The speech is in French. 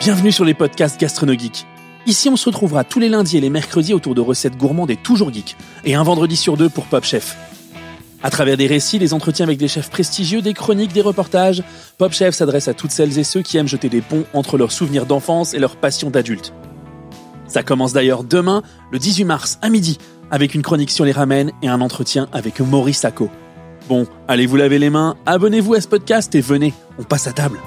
Bienvenue sur les podcasts Gastronogeek. Ici, on se retrouvera tous les lundis et les mercredis autour de recettes gourmandes et toujours geeks, et un vendredi sur deux pour Pop Chef. À travers des récits, des entretiens avec des chefs prestigieux, des chroniques, des reportages, Pop Chef s'adresse à toutes celles et ceux qui aiment jeter des ponts entre leurs souvenirs d'enfance et leurs passions d'adulte. Ça commence d'ailleurs demain, le 18 mars, à midi, avec une chronique sur les ramen et un entretien avec Maurice Sacco. Bon, allez vous laver les mains, abonnez-vous à ce podcast et venez, on passe à table.